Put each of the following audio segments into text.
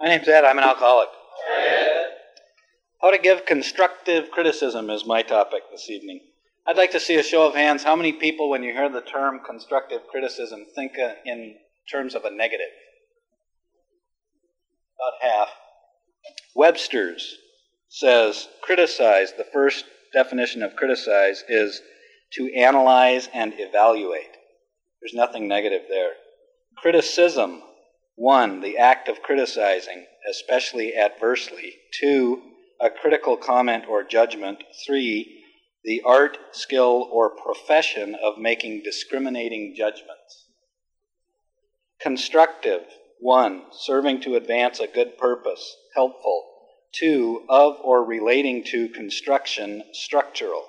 My name's Ed. I'm an alcoholic. How to give constructive criticism is my topic this evening. I'd like to see a show of hands. How many people, when you hear the term constructive criticism, think uh, in terms of a negative? About half. Webster's says criticize, the first definition of criticize is to analyze and evaluate. There's nothing negative there. Criticism, one, the act of criticizing, especially adversely. Two, a critical comment or judgment. Three, the art, skill, or profession of making discriminating judgments. Constructive, one, serving to advance a good purpose, helpful. Two, of or relating to construction, structural.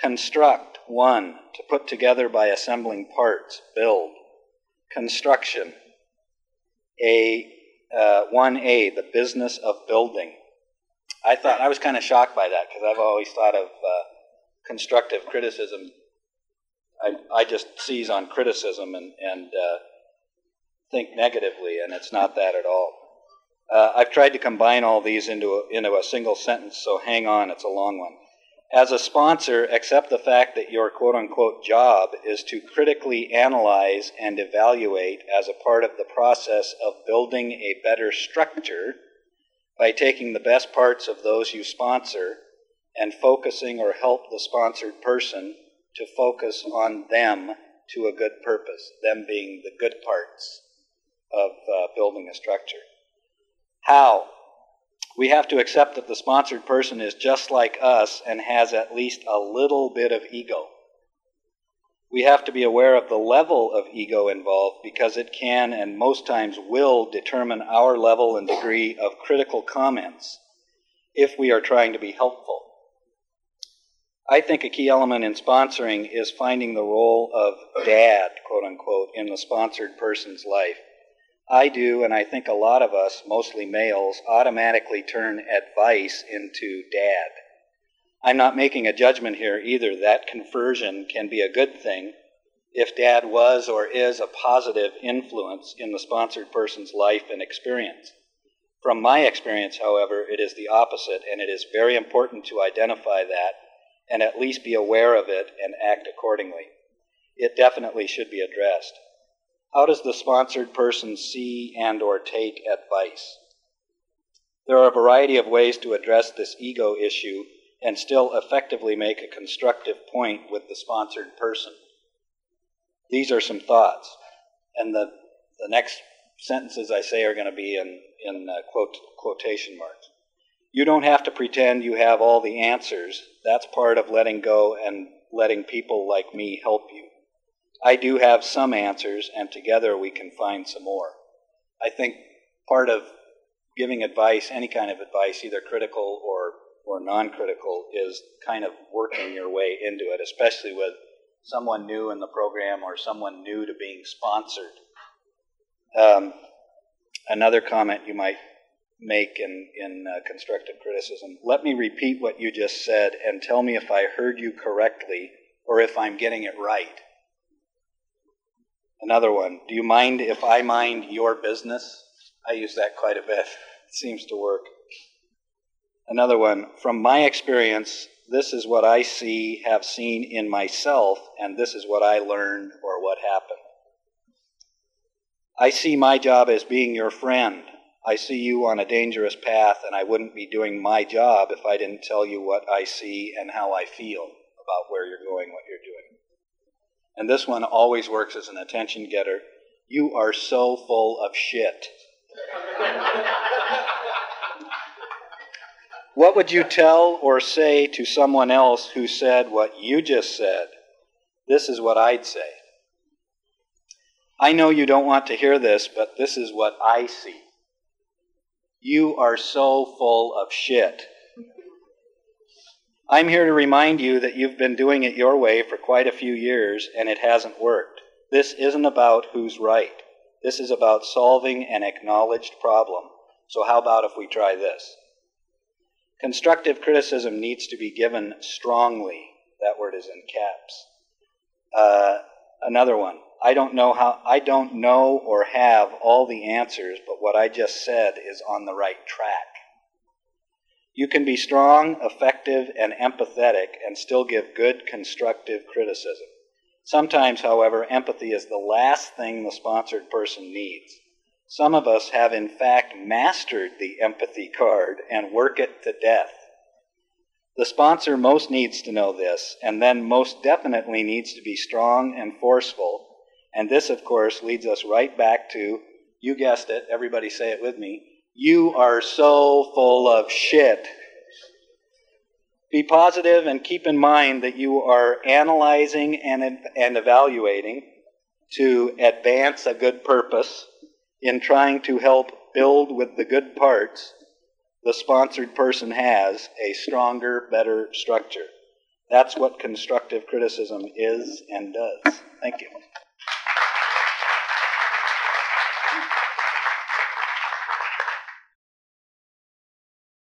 Construct, one, to put together by assembling parts, build. Construction, a uh, 1A, the business of building. I thought I was kind of shocked by that because I've always thought of uh, constructive criticism. I, I just seize on criticism and, and uh, think negatively, and it's not that at all. Uh, I've tried to combine all these into a, into a single sentence, so hang on, it's a long one. As a sponsor, accept the fact that your quote unquote job is to critically analyze and evaluate as a part of the process of building a better structure by taking the best parts of those you sponsor and focusing or help the sponsored person to focus on them to a good purpose, them being the good parts of uh, building a structure. How? We have to accept that the sponsored person is just like us and has at least a little bit of ego. We have to be aware of the level of ego involved because it can and most times will determine our level and degree of critical comments if we are trying to be helpful. I think a key element in sponsoring is finding the role of dad, quote unquote, in the sponsored person's life. I do, and I think a lot of us, mostly males, automatically turn advice into dad. I'm not making a judgment here either. That conversion can be a good thing if dad was or is a positive influence in the sponsored person's life and experience. From my experience, however, it is the opposite, and it is very important to identify that and at least be aware of it and act accordingly. It definitely should be addressed. How does the sponsored person see and or take advice? There are a variety of ways to address this ego issue and still effectively make a constructive point with the sponsored person. These are some thoughts, and the, the next sentences I say are going to be in, in uh, quote, quotation marks. You don't have to pretend you have all the answers. That's part of letting go and letting people like me help you. I do have some answers, and together we can find some more. I think part of giving advice, any kind of advice, either critical or, or non critical, is kind of working your way into it, especially with someone new in the program or someone new to being sponsored. Um, another comment you might make in, in uh, constructive criticism let me repeat what you just said and tell me if I heard you correctly or if I'm getting it right. Another one, do you mind if I mind your business? I use that quite a bit. It seems to work. Another one, from my experience, this is what I see, have seen in myself, and this is what I learned or what happened. I see my job as being your friend. I see you on a dangerous path, and I wouldn't be doing my job if I didn't tell you what I see and how I feel about where you're going, what you're doing and this one always works as an attention getter. You are so full of shit. what would you tell or say to someone else who said what you just said? This is what I'd say. I know you don't want to hear this, but this is what I see. You are so full of shit. I'm here to remind you that you've been doing it your way for quite a few years and it hasn't worked. This isn't about who's right. This is about solving an acknowledged problem. So, how about if we try this? Constructive criticism needs to be given strongly. That word is in caps. Uh, another one. I don't know how, I don't know or have all the answers, but what I just said is on the right track. You can be strong, effective, and empathetic and still give good, constructive criticism. Sometimes, however, empathy is the last thing the sponsored person needs. Some of us have, in fact, mastered the empathy card and work it to death. The sponsor most needs to know this, and then most definitely needs to be strong and forceful. And this, of course, leads us right back to you guessed it, everybody say it with me. You are so full of shit. Be positive and keep in mind that you are analyzing and, and evaluating to advance a good purpose in trying to help build with the good parts the sponsored person has a stronger, better structure. That's what constructive criticism is and does. Thank you.